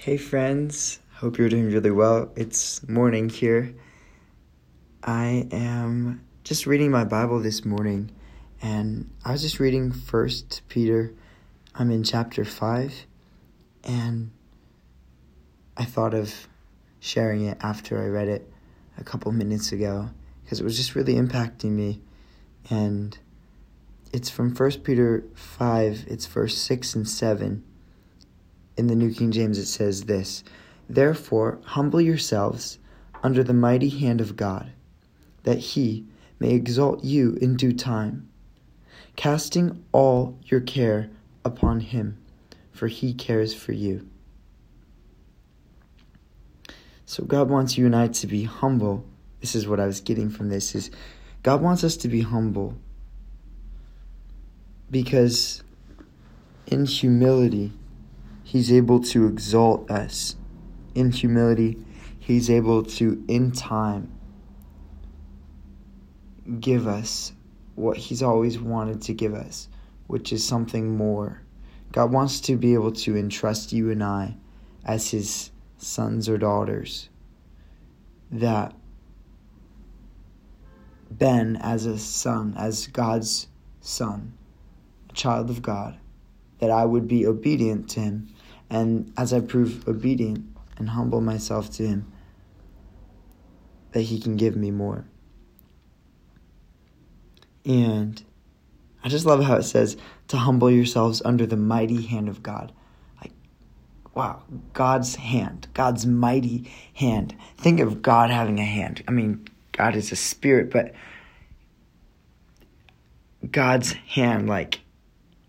Hey, friends. Hope you're doing really well. It's morning here. I am just reading my Bible this morning, and I was just reading First Peter. I'm in chapter 5, and I thought of sharing it after I read it a couple minutes ago because it was just really impacting me. And it's from First Peter 5, it's verse 6 and 7 in the New King James, it says this Therefore, humble yourselves under the mighty hand of God, that he may exalt you in due time, casting all your care upon him, for he cares for you. So God wants you and I to be humble. This is what I was getting from this is God wants us to be humble because in humility He's able to exalt us. In humility, He's able to, in time, give us what He's always wanted to give us, which is something more. God wants to be able to entrust you and I as His sons or daughters. That Ben, as a son, as God's son, a child of God, that I would be obedient to Him and as I prove obedient and humble myself to Him, that He can give me more. And I just love how it says to humble yourselves under the mighty hand of God. Like, wow, God's hand, God's mighty hand. Think of God having a hand. I mean, God is a spirit, but God's hand, like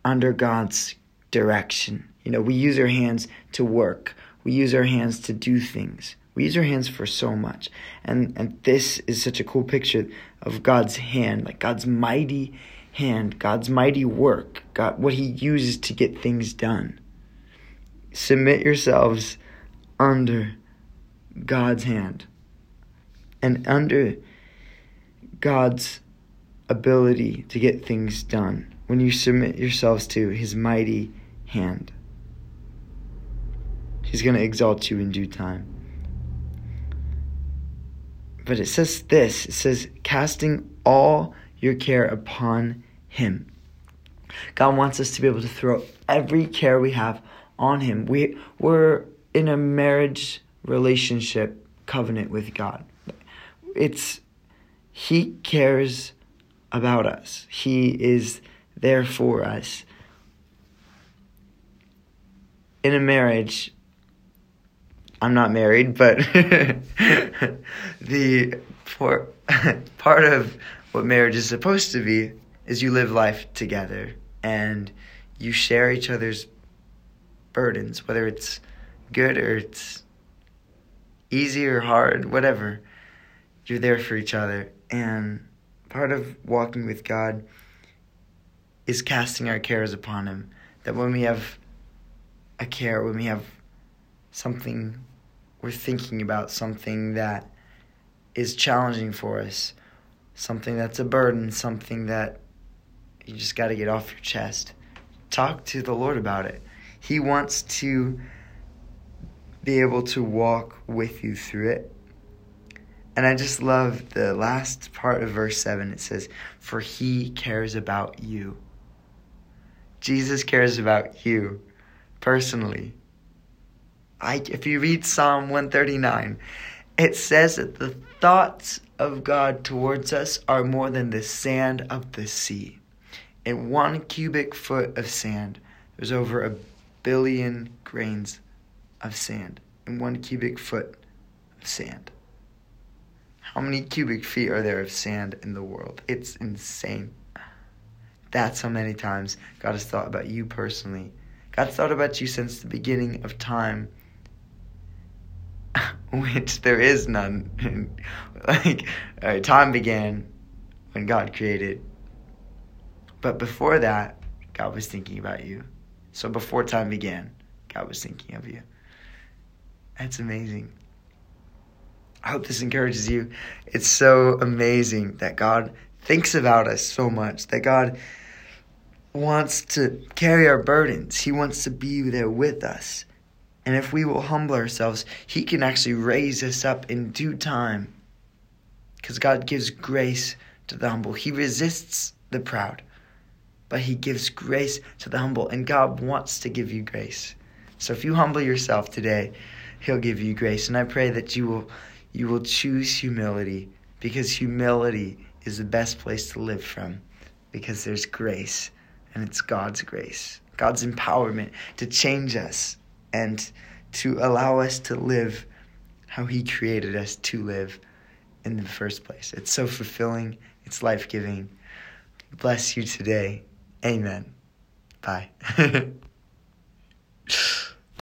under God's direction. You know, we use our hands to work. We use our hands to do things. We use our hands for so much. And and this is such a cool picture of God's hand, like God's mighty hand, God's mighty work, God what he uses to get things done. Submit yourselves under God's hand and under God's ability to get things done when you submit yourselves to his mighty hand. He's going to exalt you in due time. But it says this it says, casting all your care upon Him. God wants us to be able to throw every care we have on Him. We, we're in a marriage relationship covenant with God. It's He cares about us. He is there for us. In a marriage, I'm not married, but the for, part of what marriage is supposed to be is you live life together and you share each other's burdens, whether it's good or it's easy or hard, whatever. You're there for each other. And part of walking with God is casting our cares upon Him. That when we have a care, when we have something we're thinking about something that is challenging for us, something that's a burden, something that you just got to get off your chest. Talk to the Lord about it. He wants to be able to walk with you through it. And I just love the last part of verse 7. It says, For he cares about you. Jesus cares about you personally. If you read Psalm 139, it says that the thoughts of God towards us are more than the sand of the sea. In one cubic foot of sand, there's over a billion grains of sand. In one cubic foot of sand. How many cubic feet are there of sand in the world? It's insane. That's how many times God has thought about you personally. God's thought about you since the beginning of time which there is none. like time began when God created, but before that, God was thinking about you. So before time began, God was thinking of you. That's amazing. I hope this encourages you. It's so amazing that God thinks about us so much, that God wants to carry our burdens. He wants to be there with us And if we will humble ourselves, He can actually raise us up in due time. Because God gives grace to the humble, He resists the proud, but He gives grace to the humble. And God wants to give you grace. So if you humble yourself today, He'll give you grace. And I pray that you will, you will choose humility because humility is the best place to live from because there's grace and it's God's grace, God's empowerment to change us and to allow us to live how He created us to live in the first place. It's so fulfilling, it's life giving. Bless you today. Amen. Bye.